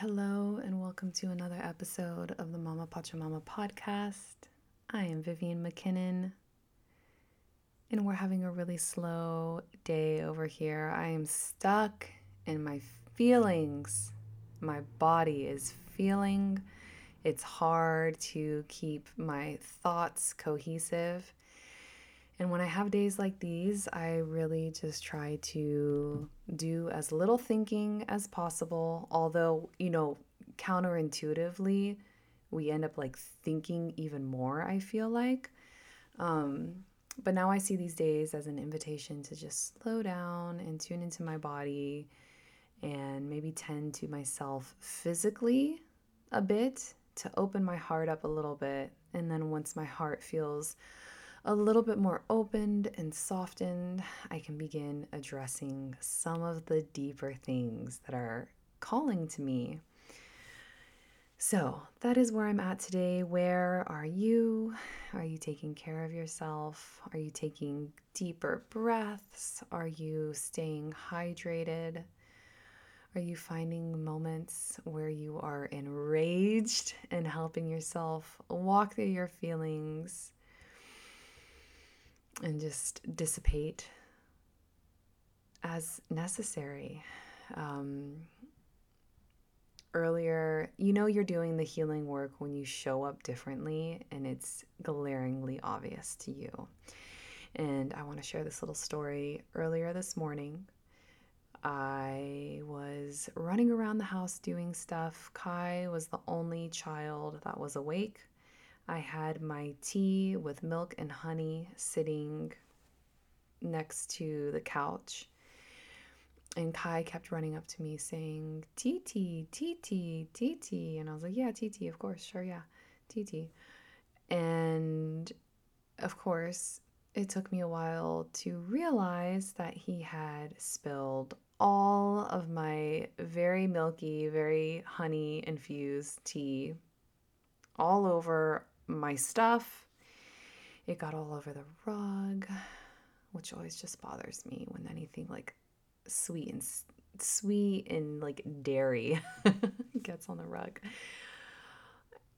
Hello, and welcome to another episode of the Mama Pachamama podcast. I am Vivian McKinnon, and we're having a really slow day over here. I am stuck in my feelings. My body is feeling. It's hard to keep my thoughts cohesive. And when I have days like these, I really just try to do as little thinking as possible. Although, you know, counterintuitively, we end up like thinking even more, I feel like. Um, but now I see these days as an invitation to just slow down and tune into my body and maybe tend to myself physically a bit to open my heart up a little bit. And then once my heart feels a little bit more opened and softened, I can begin addressing some of the deeper things that are calling to me. So, that is where I'm at today. Where are you? Are you taking care of yourself? Are you taking deeper breaths? Are you staying hydrated? Are you finding moments where you are enraged and helping yourself walk through your feelings? And just dissipate as necessary. Um, earlier, you know, you're doing the healing work when you show up differently and it's glaringly obvious to you. And I want to share this little story. Earlier this morning, I was running around the house doing stuff. Kai was the only child that was awake. I had my tea with milk and honey sitting next to the couch. And Kai kept running up to me saying, Titi, Titi, Titi. And I was like, Yeah, Titi, of course, sure, yeah, Titi. And of course, it took me a while to realize that he had spilled all of my very milky, very honey infused tea all over my stuff. It got all over the rug, which always just bothers me when anything like sweet and sweet and like dairy gets on the rug.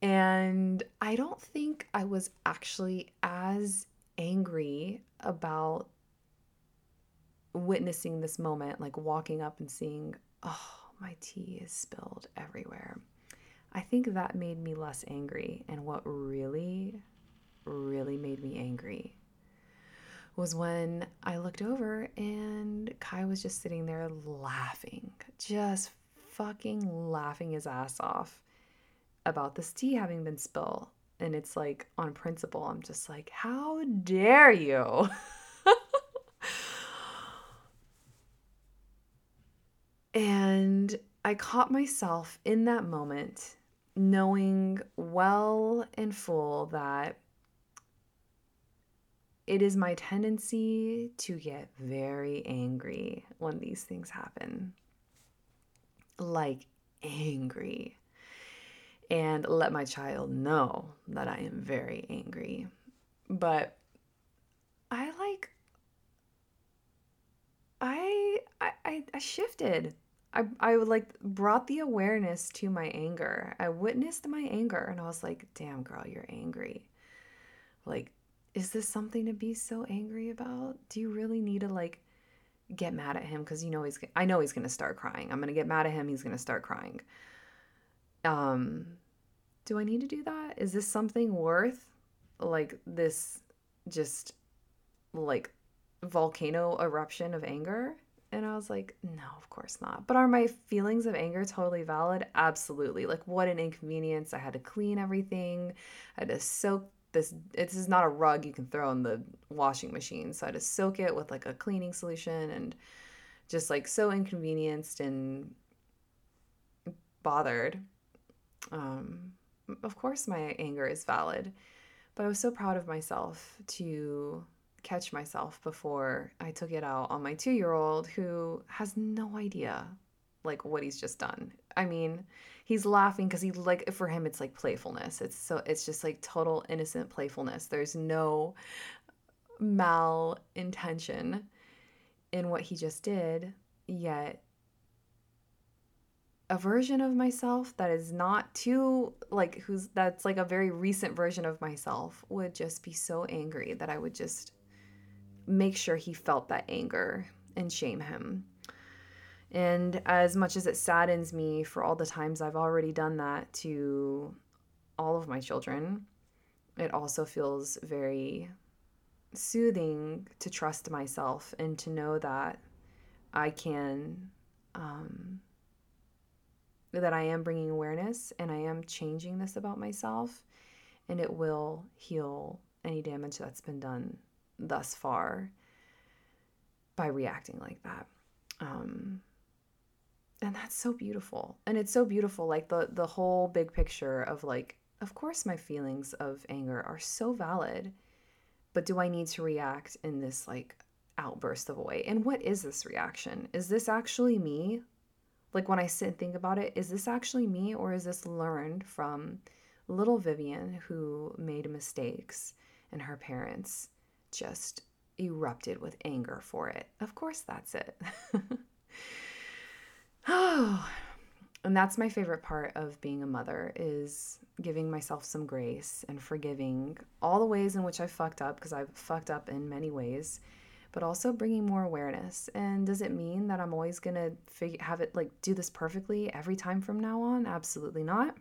And I don't think I was actually as angry about witnessing this moment, like walking up and seeing, oh, my tea is spilled everywhere. I think that made me less angry. And what really, really made me angry was when I looked over and Kai was just sitting there laughing, just fucking laughing his ass off about this tea having been spilled. And it's like, on principle, I'm just like, how dare you? and I caught myself in that moment knowing well and full that it is my tendency to get very angry when these things happen. Like angry. And let my child know that I am very angry. But I like I I I shifted. I, I like brought the awareness to my anger. I witnessed my anger and I was like, damn, girl, you're angry. Like, is this something to be so angry about? Do you really need to like get mad at him? Cause you know, he's, I know he's going to start crying. I'm going to get mad at him. He's going to start crying. Um, do I need to do that? Is this something worth like this just like volcano eruption of anger? And I was like, no, of course not. But are my feelings of anger totally valid? Absolutely. Like, what an inconvenience. I had to clean everything. I had to soak this. This is not a rug you can throw in the washing machine. So I had to soak it with like a cleaning solution and just like so inconvenienced and bothered. Um, of course, my anger is valid. But I was so proud of myself to catch myself before I took it out on my two year old who has no idea like what he's just done. I mean, he's laughing because he like for him it's like playfulness. It's so it's just like total innocent playfulness. There's no mal intention in what he just did, yet a version of myself that is not too like who's that's like a very recent version of myself would just be so angry that I would just make sure he felt that anger and shame him. And as much as it saddens me for all the times I've already done that to all of my children, it also feels very soothing to trust myself and to know that I can, um, that I am bringing awareness and I am changing this about myself, and it will heal any damage that's been done thus far by reacting like that. Um, and that's so beautiful. And it's so beautiful, like the the whole big picture of like, of course my feelings of anger are so valid, but do I need to react in this like outburst of a way? And what is this reaction? Is this actually me? Like when I sit and think about it, is this actually me or is this learned from little Vivian who made mistakes and her parents just erupted with anger for it. Of course, that's it. oh, and that's my favorite part of being a mother is giving myself some grace and forgiving all the ways in which I fucked up because I've fucked up in many ways, but also bringing more awareness. And does it mean that I'm always going to figure have it like do this perfectly every time from now on? Absolutely not.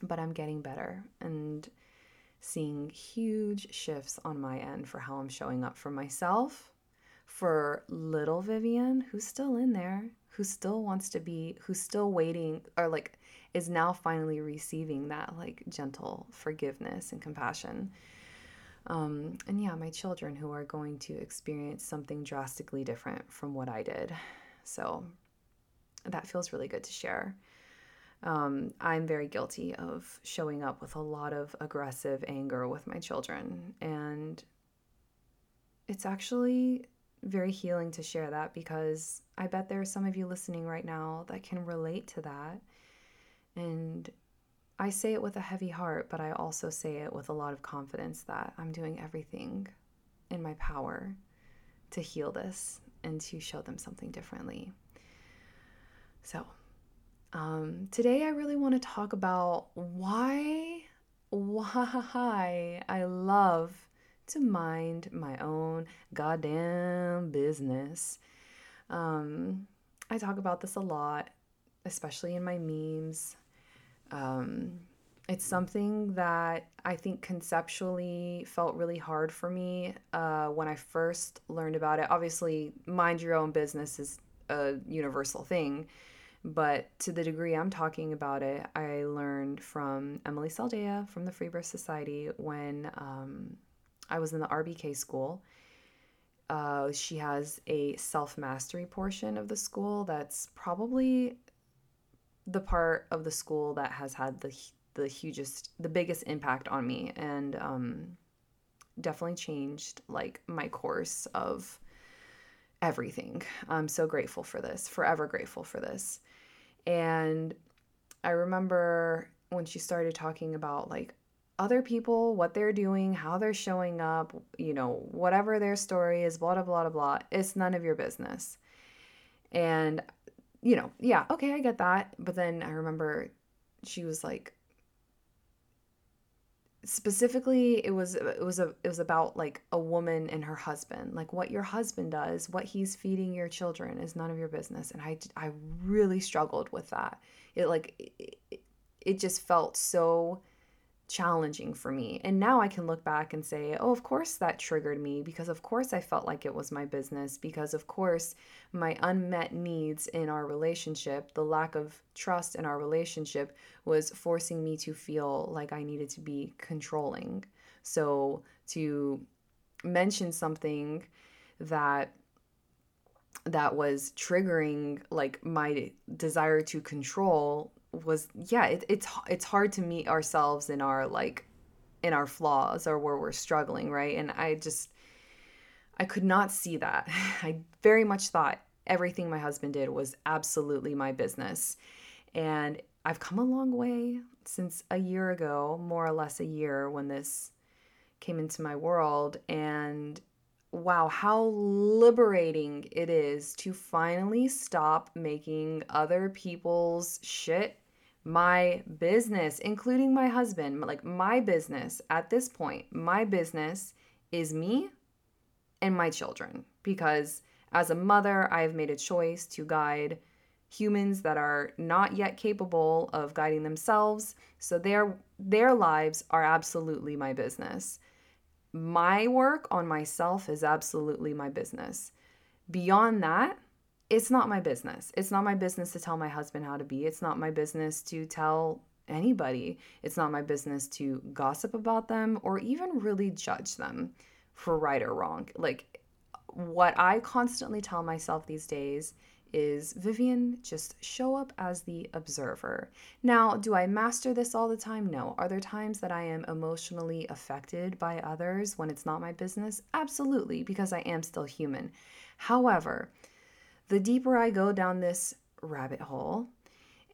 But I'm getting better and seeing huge shifts on my end for how I'm showing up for myself, for little Vivian, who's still in there, who still wants to be, who's still waiting, or like is now finally receiving that like gentle forgiveness and compassion. Um, and yeah, my children who are going to experience something drastically different from what I did. So that feels really good to share. Um, I'm very guilty of showing up with a lot of aggressive anger with my children. And it's actually very healing to share that because I bet there are some of you listening right now that can relate to that. And I say it with a heavy heart, but I also say it with a lot of confidence that I'm doing everything in my power to heal this and to show them something differently. So, um, today, I really want to talk about why, why I love to mind my own goddamn business. Um, I talk about this a lot, especially in my memes. Um, it's something that I think conceptually felt really hard for me uh, when I first learned about it. Obviously, mind your own business is a universal thing but to the degree I'm talking about it, I learned from Emilee Saldaya from the Free Birth Society when um, I was in the RBK school. Uh, she has a self mastery portion of the school that's probably the part of the school that has had the the hugest, the biggest impact on me, and um, definitely changed like my course of everything. I'm so grateful for this, forever grateful for this. And I remember when she started talking about like other people, what they're doing, how they're showing up, you know, whatever their story is, blah, blah, blah, blah, it's none of your business. And, you know, yeah, okay, I get that. But then I remember she was like, specifically it was it was a it was about like a woman and her husband. Like what your husband does what he's feeding your children is none of your business. And i i really struggled with that. It like it, it just felt so challenging for me. And now I can look back and say, oh, of course that triggered me because, of course, I felt like it was my business because, of course, my unmet needs in our relationship, the lack of trust in our relationship, was forcing me to feel like I needed to be controlling. So to mention something that that was triggering like my desire to control was yeah it, it's it's hard to meet ourselves in our like in our flaws or where we're struggling right? And i just i could not see that. I very much thought everything my husband did was absolutely my business. And i've come a long way since a year ago more or less a year when this came into my world. And wow, how liberating it is to finally stop making other people's shit my business, including my husband. Like, my business at this point, my business is me and my children. Because as a mother, I have made a choice to guide humans that are not yet capable of guiding themselves. So their their lives are absolutely my business. My work on myself is absolutely my business. Beyond that, it's not my business. It's not my business to tell my husband how to be. It's not my business to tell anybody. It's not my business to gossip about them or even really judge them for right or wrong. Like what I constantly tell myself these days is Vivian, just show up as the observer. Now, do I master this all the time? No. Are there times that I am emotionally affected by others when it's not my business? Absolutely, because I am still human. However, the deeper I go down this rabbit hole,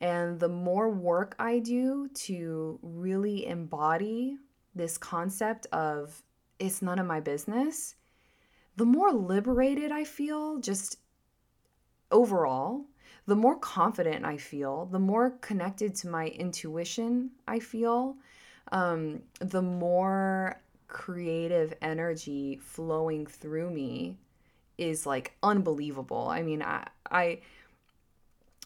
and the more work I do to really embody this concept of it's none of my business, the more liberated I feel just overall, the more confident I feel, the more connected to my intuition I feel, um, the more creative energy flowing through me is like unbelievable. I mean, I, I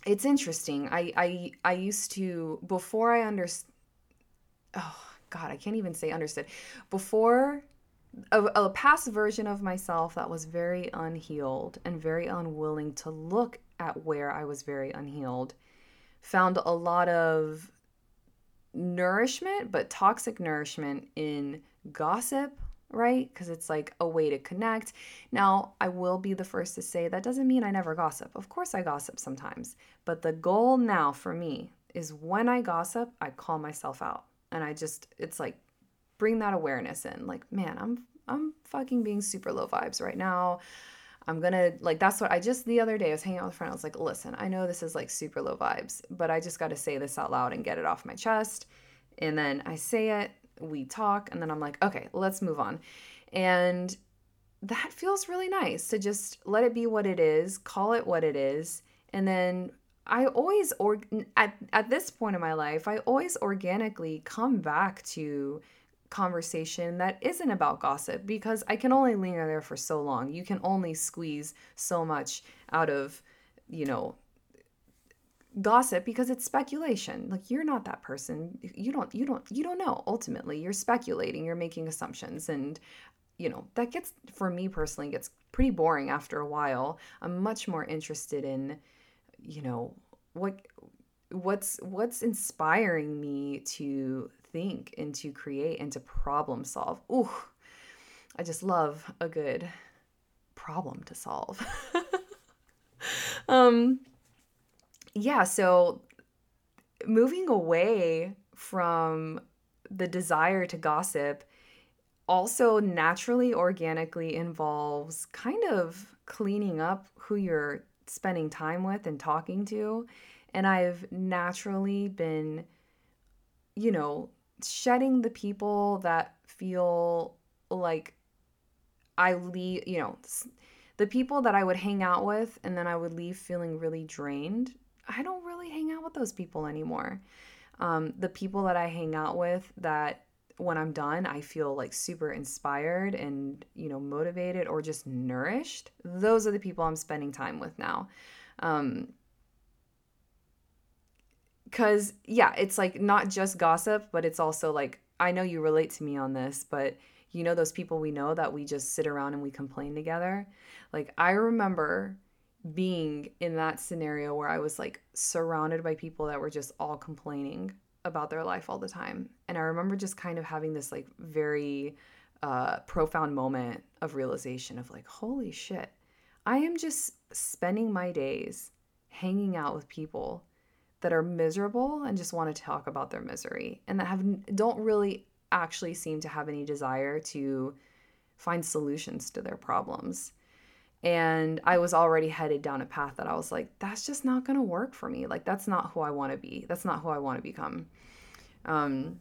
it's interesting. I, I, I used to before I understood. Oh God, I can't even say understood. Before a, a past version of myself that was very unhealed and very unwilling to look at where I was very unhealed, found a lot of nourishment, but toxic nourishment in gossip, right? Because it's like a way to connect. Now, I will be the first to say that doesn't mean I never gossip. Of course, I gossip sometimes. But the goal now for me is when I gossip, I call myself out. And I just, it's like bring that awareness in. Like, man, I'm I'm fucking being super low vibes right now. I'm gonna like that's what I just the other day I was hanging out with a friend. I was like, listen, I know this is like super low vibes, but I just got to say this out loud and get it off my chest. And then I say it, we talk, and then I'm like, okay, let's move on. And that feels really nice to just let it be what it is, call it what it is, and then I always or at at this point in my life, I always organically come back to conversation that isn't about gossip because I can only linger there for so long. You can only squeeze so much out of, you know, gossip because it's speculation. Like you're not that person. You don't you don't you don't know ultimately. You're speculating, you're making assumptions and you know, that gets for me personally gets pretty boring after a while. I'm much more interested in you know, what what's what's inspiring me to think and to create and to problem solve. Ooh, I just love a good problem to solve. um, yeah, so moving away from the desire to gossip also naturally, organically involves kind of cleaning up who you're spending time with and talking to. And I've naturally been, you know, shedding the people that feel like I leave, you know, the people that I would hang out with and then I would leave feeling really drained. I don't really hang out with those people anymore. Um, the people that I hang out with that when I'm done, I feel like super inspired and, you know, motivated or just nourished. Those are the people I'm spending time with now. Um, because yeah it's like not just gossip but it's also like i know you relate to me on this but you know those people we know that we just sit around and we complain together? Like i remember being in that scenario where i was like surrounded by people that were just all complaining about their life all the time. And i remember just kind of having this like very uh, profound moment of realization of like holy shit. I am just spending my days hanging out with people that are miserable and just want to talk about their misery and that have don't really actually seem to have any desire to find solutions to their problems. And I was already headed down a path that I was like, that's just not going to work for me. Like, that's not who I want to be. That's not who I want to become. Um,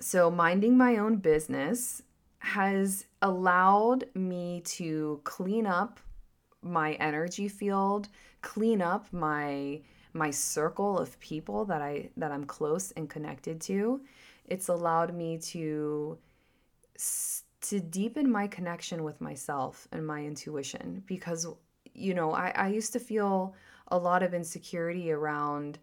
so, minding my own business has allowed me to clean up my energy field, clean up my my circle of people that I that I'm close and connected to. It's allowed me to to deepen my connection with myself and my intuition because you know, I, I used to feel a lot of insecurity around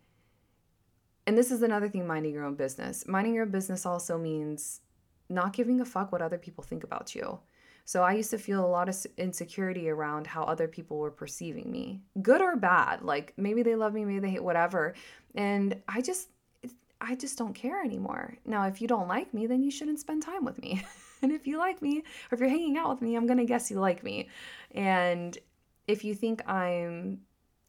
and this is another thing minding your own business. Minding your own business also means not giving a fuck what other people think about you. So I used to feel a lot of insecurity around how other people were perceiving me, good or bad. Like maybe they love me, maybe they hate whatever. And I just I just don't care anymore. Now, if you don't like me, then you shouldn't spend time with me. and if you like me, or if you're hanging out with me, I'm going to guess you like me. And if you think I'm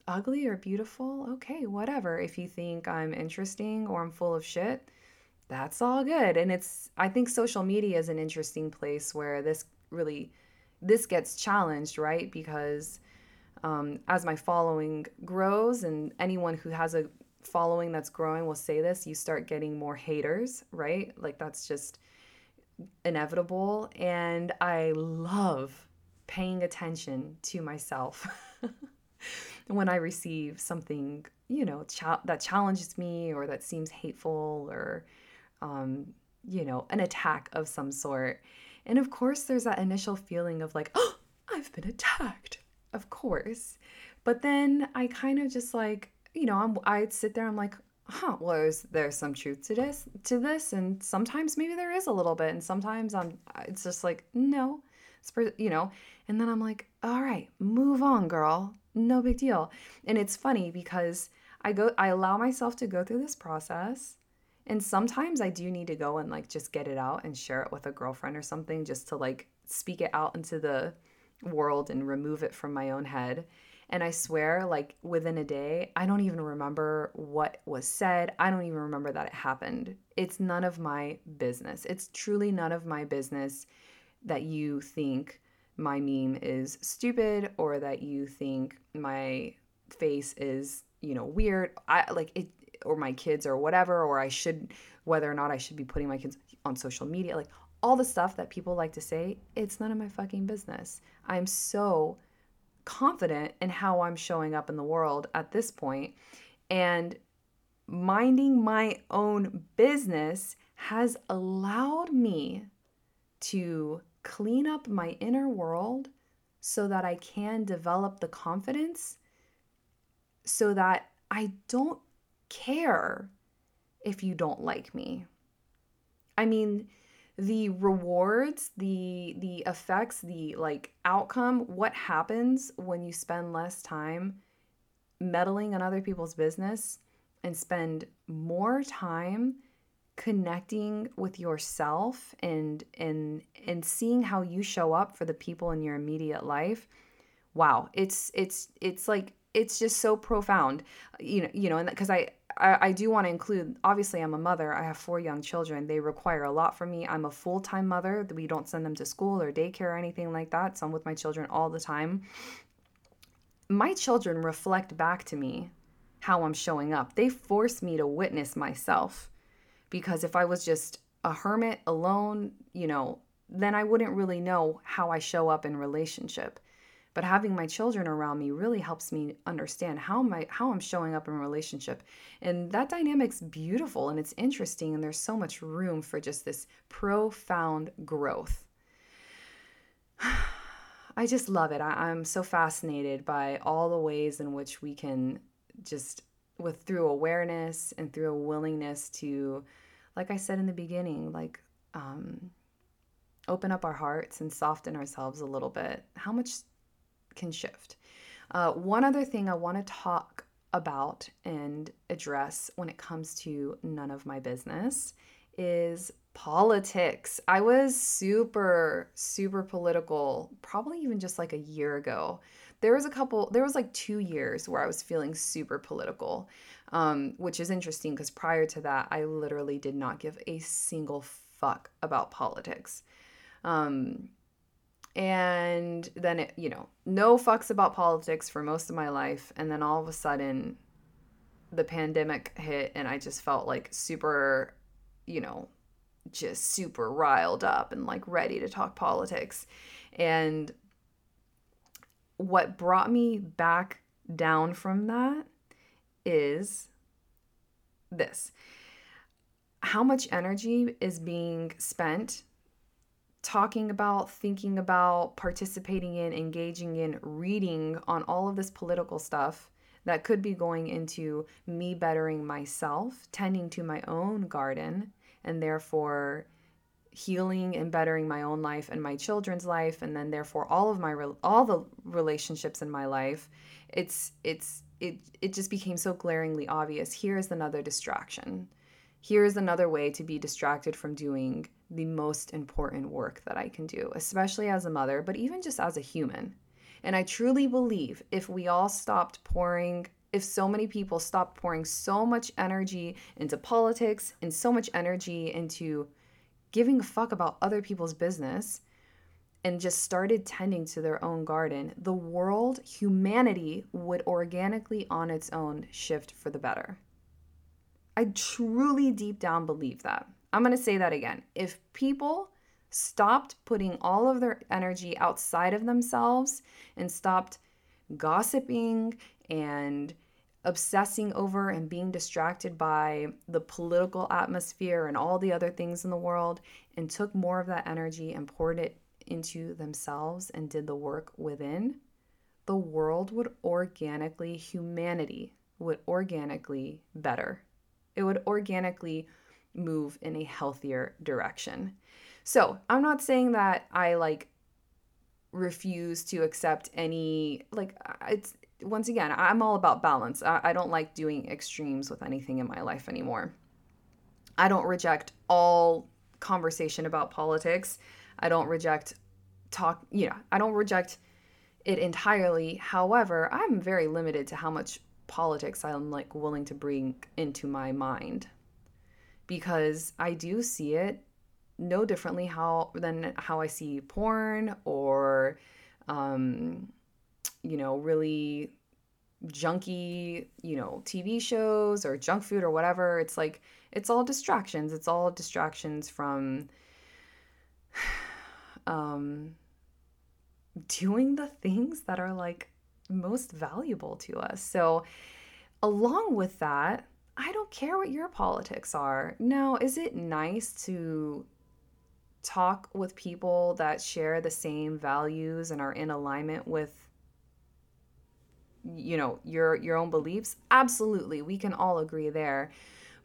ugly or beautiful, okay, whatever. If you think I'm interesting or I'm full of shit, that's all good. And it's I think social media is an interesting place where this really this gets challenged, right? Because um, as my following grows, and anyone who has a following that's growing will say this, you start getting more haters, right? Like that's just inevitable. And I love paying attention to myself. when I receive something, you know, that challenges me or that seems hateful or, um, you know, an attack of some sort. And of course, there's that initial feeling of like, oh, I've been attacked. Of course. But then I kind of just like, you know, I'm, I'd sit there, I'm like, huh, well, is there some truth to this, to this? And sometimes maybe there is a little bit. And sometimes I'm, it's just like, no, you know, and then I'm like, all right, move on, girl no big deal. And it's funny because I go I allow myself to go through this process and sometimes I do need to go and like just get it out and share it with a girlfriend or something just to like speak it out into the world and remove it from my own head. And I swear, like within a day, I don't even remember what was said. I don't even remember that it happened. It's none of my business. It's truly none of my business that you think my meme is stupid or that you think my face is, you know, weird. I like it or my kids or whatever or I should whether or not I should be putting my kids on social media like all the stuff that people like to say, it's none of my fucking business. I'm so confident in how I'm showing up in the world at this point and minding my own business has allowed me to clean up my inner world so that I can develop the confidence so that I don't care if you don't like me. I mean, the rewards, the the effects, the like outcome, what happens when you spend less time meddling in other people's business and spend more time connecting with yourself and and and seeing how you show up for the people in your immediate life wow it's it's it's like it's just so profound you know you know and because I, I i do want to include obviously i'm a mother i have four young children they require a lot from me. I'm a full-time mother we don't send them to school or daycare or anything like that so i'm with my children all the time. My children reflect back to me how i'm showing up. They force me to witness myself because if I was just a hermit alone, you know, then I wouldn't really know how I show up in relationship. But having my children around me really helps me understand how my how I'm showing up in a relationship. And that dynamic's beautiful and it's interesting and there's so much room for just this profound growth. I just love it. I, am so fascinated by all the ways in which we can just with through awareness and through a willingness to like I said in the beginning, like um, open up our hearts and soften ourselves a little bit, how much can shift. Uh, one other thing I want to talk about and address when it comes to none of my business is politics. I was super, super political, probably even just like a year ago. There was a couple, there was like two years where I was feeling super political um, which is interesting because prior to that, I literally did not give a single fuck about politics. Um, and then it, you know, no fucks about politics for most of my life. And then all of a sudden, the pandemic hit, and I just felt like super, you know, just super riled up and like ready to talk politics. And what brought me back down from that is this how much energy is being spent talking about, thinking about, participating in, engaging in, reading on all of this political stuff that could be going into me bettering myself, tending to my own garden, and therefore healing and bettering my own life and my children's life and then therefore all of my all the relationships in my life it's it's it it just became so glaringly obvious here is another distraction. Here is another way to be distracted from doing the most important work that I can do, especially as a mother, but even just as a human. And I truly believe if we all stopped pouring, if so many people stopped pouring so much energy into politics and so much energy into giving a fuck about other people's business and just started tending to their own garden, the world, humanity would organically on its own shift for the better. I truly deep down believe that. I'm going to say that again. If people stopped putting all of their energy outside of themselves and stopped gossiping and obsessing over and being distracted by the political atmosphere and all the other things in the world and took more of that energy and poured it into themselves and did the work within, the world would organically, humanity would organically better. It would organically move in a healthier direction. So, I'm not saying that I like refuse to accept any, like, it's once again, I'm all about balance. I, I don't like doing extremes with anything in my life anymore. I don't reject all conversation about politics. I don't reject talk, you know, I don't reject it entirely. However, I'm very limited to how much politics I'm like willing to bring into my mind because I do see it no differently how than how I see porn or um, you know really junky you know TV shows or junk food or whatever. It's like it's all distractions. It's all distractions from um doing the things that are like most valuable to us. So along with that I don't care what your politics are. Now, is it nice to talk with people that share the same values and are in alignment with you know your your own beliefs? Absolutely. We can all agree there.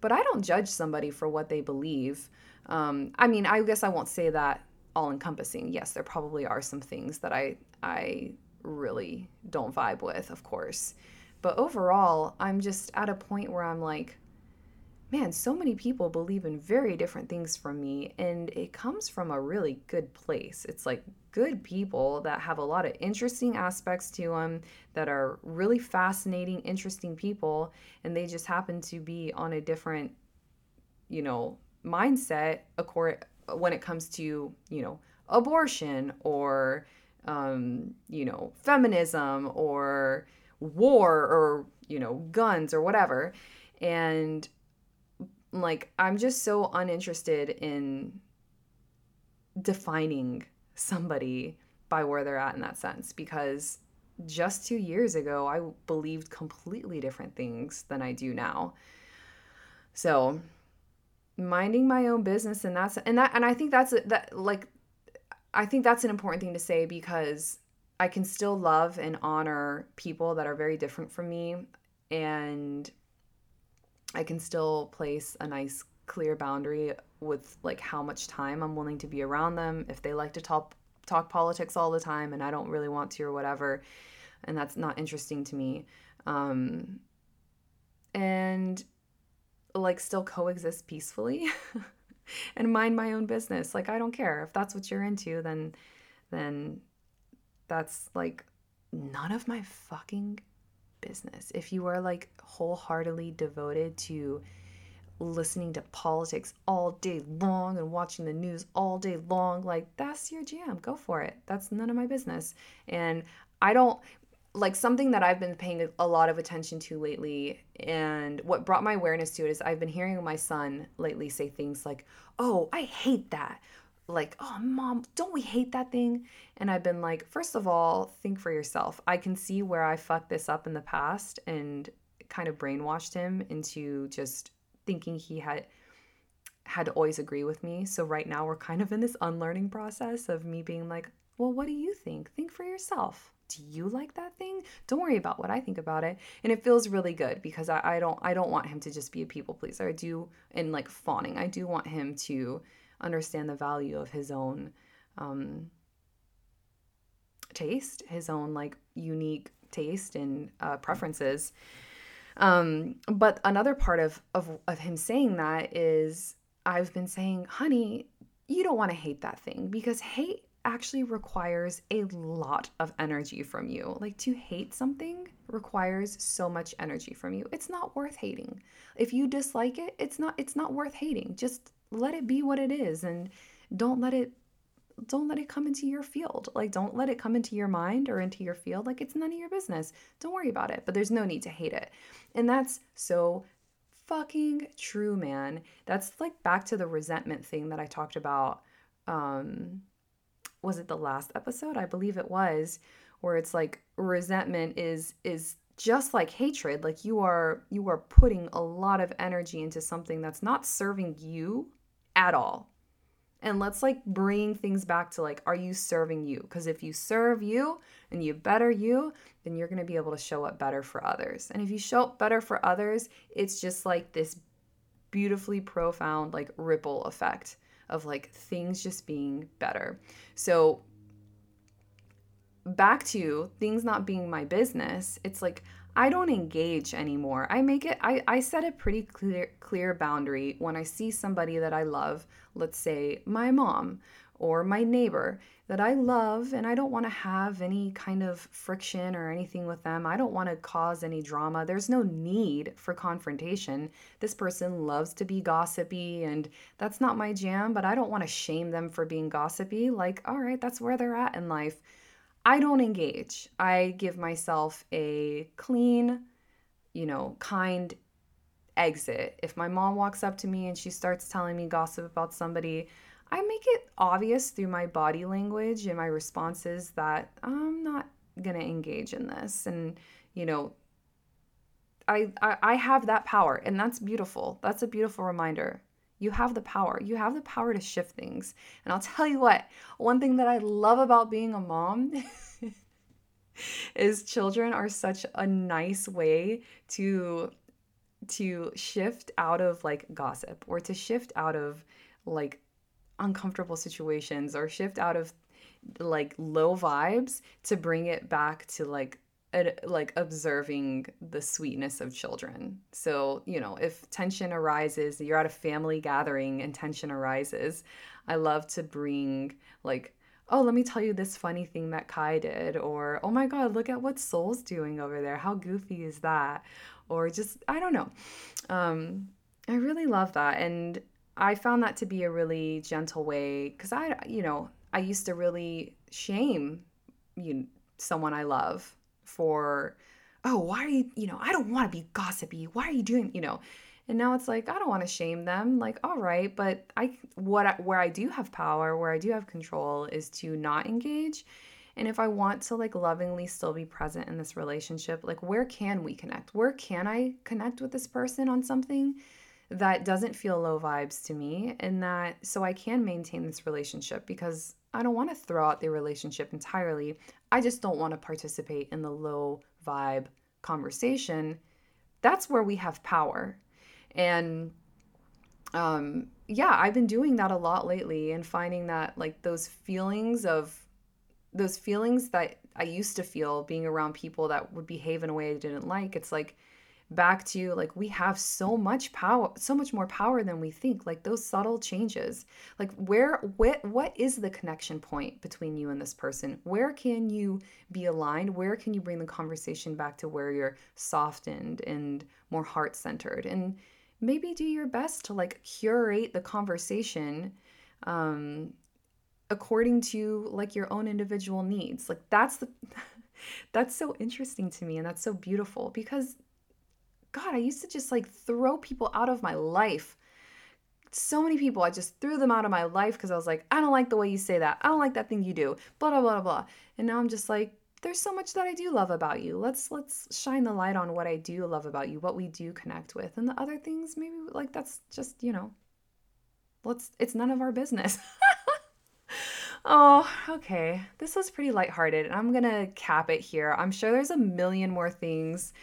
But i don't judge somebody for what they believe. Um, i mean i guess i won't say that all encompassing yes there probably are some things that i i really don't vibe with of course but overall, I'm just at a point where I'm like, man, so many people believe in very different things from me, and it comes from a really good place. It's like good people that have a lot of interesting aspects to them, that are really fascinating, interesting people, and they just happen to be on a different, you know, mindset when it comes to, you know, abortion or, um, you know, feminism or, war or, you know, guns or whatever. And like, I'm just so uninterested in defining somebody by where they're at in that sense because just two years ago, I believed completely different things than I do now. So, minding my own business and that's and that and I think that's that like I think that's an important thing to say because I can still love and honor people that are very different from me and I can still place a nice clear boundary with like how much time I'm willing to be around them. If they like to talk talk politics all the time and I don't really want to or whatever and that's not interesting to me. Um and like still coexist peacefully and mind my own business. Like I don't care. If that's what you're into then then that's like none of my fucking business. If you are like wholeheartedly devoted to listening to politics all day long and watching the news all day long, like that's your jam. Go for it. That's none of my business. And I don't like something that I've been paying a lot of attention to lately, and what brought my awareness to it is I've been hearing my son lately say things like, Oh, I hate that. Like, oh, mom, don't we hate that thing? And I've been like, First of all, think for yourself. I can see where I fucked this up in the past and kind of brainwashed him into just thinking he had had to always agree with me. So right now we're kind of in this unlearning process of me being like, well, what do you think? Think for yourself. Do you like that thing? Don't worry about what I think about it. And it feels really good because I, I don't I don't want him to just be a people pleaser. I do and like fawning. I do want him to understand the value of his own um, taste, his own like unique taste and uh, preferences. Um, but another part of, of of him saying that is I've been saying, honey, you don't want to hate that thing because hate actually requires a lot of energy from you. Like to hate something requires so much energy from you. It's not worth hating. If you dislike it, it's not it's not worth hating. Just let it be what it is and don't let it don't let it come into your field. Like don't let it come into your mind or into your field. Like it's none of your business. Don't worry about it. But there's no need to hate it. And that's so fucking true, man. That's like back to the resentment thing that I talked about. Um, was it the last episode? I believe it was, where it's like resentment is is just like hatred. Like you are you are putting a lot of energy into something that's not serving you at all. And let's like bring things back to like, are you serving you? Because if you serve you and you better you, then you're going to be able to show up better for others. And if you show up better for others, it's just like this beautifully profound like ripple effect of like things just being better. So back to things not being my business, it's like I don't engage anymore. I make it I, I set a pretty clear clear boundary when I see somebody that I love, let's say my mom or my neighbor that I love and I don't want to have any kind of friction or anything with them. I don't want to cause any drama. There's no need for confrontation. This person loves to be gossipy and that's not my jam, but I don't want to shame them for being gossipy. Like, all right, that's where they're at in life. I don't engage. I give myself a clean, you know, kind exit. If my mom walks up to me and she starts telling me gossip about somebody, I make it obvious through my body language and my responses that I'm not going to engage in this. And, you know, I, I, I have that power, and that's beautiful. That's a beautiful reminder. You have the power. You have the power to shift things. And I'll tell you what, one thing that I love about being a mom is children are such a nice way to to shift out of like gossip or to shift out of like uncomfortable situations or shift out of like low vibes to bring it back to like like observing the sweetness of children. So, you know, if tension arises, you're at a family gathering and tension arises, I love to bring like oh, let me tell you this funny thing that Kai did, or oh my God, look at what Soul's doing over there. How goofy is that? Or just, I don't know. Um, I really love that. And I found that to be a really gentle way because I, you know, I used to really shame you someone I love for, oh, why are you, you know, I don't want to be gossipy. Why are you doing, you know? And now it's like I don't want to shame them. Like, all right, but I what I, where I do have power, where I do have control is to not engage. And if I want to like lovingly still be present in this relationship, like where can we connect? Where can I connect with this person on something? That doesn't feel low vibes to me and that so I can maintain this relationship because I don't want to throw out the relationship entirely. I just don't want to participate in the low vibe conversation. That's where we have power. And um yeah, I've been doing that a lot lately and finding that like those feelings of those feelings that I used to feel being around people that would behave in a way I didn't like, it's like back to like we have so much power so much more power than we think like those subtle changes. Like where what what is the connection point between you and this person? Where can you be aligned? Where can you bring the conversation back to where you're softened and more heart centered and maybe do your best to like curate the conversation um according to like your own individual needs. Like that's the that's so interesting to me and that's so beautiful because God, I used to just like throw people out of my life. So many people, I just threw them out of my life because I was like, I don't like the way you say that. I don't like that thing you do. Blah blah blah blah. And now I'm just like, there's so much that I do love about you. Let's let's shine the light on what I do love about you, what we do connect with. And the other things maybe like that's just, you know, let's it's none of our business. oh, okay. This was pretty lighthearted, and I'm to cap it here. I'm sure there's a million more things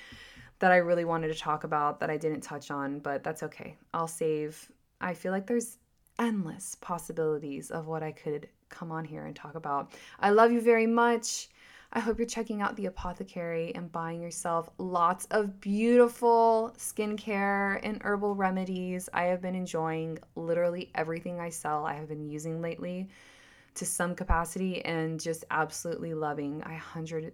that I really wanted to talk about that I didn't touch on, but that's okay. I'll save. I feel like there's endless possibilities of what I could come on here and talk about. I love you very much. I hope you're checking out the apothecary and buying yourself lots of beautiful skincare and herbal remedies. I have been enjoying literally everything I sell, I have been using lately to some capacity and just absolutely loving. I 100%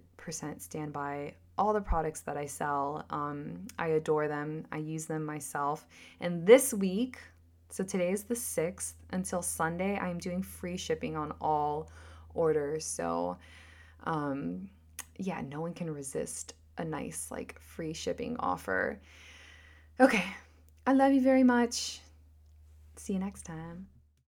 stand by all the products that I sell. Um, I adore them, I use them myself. And this week, so today is the 6th, until Sunday, I'm doing free shipping on all orders. So, um, yeah, no one can resist a nice, like, free shipping offer. Okay, I love you very much. See you next time.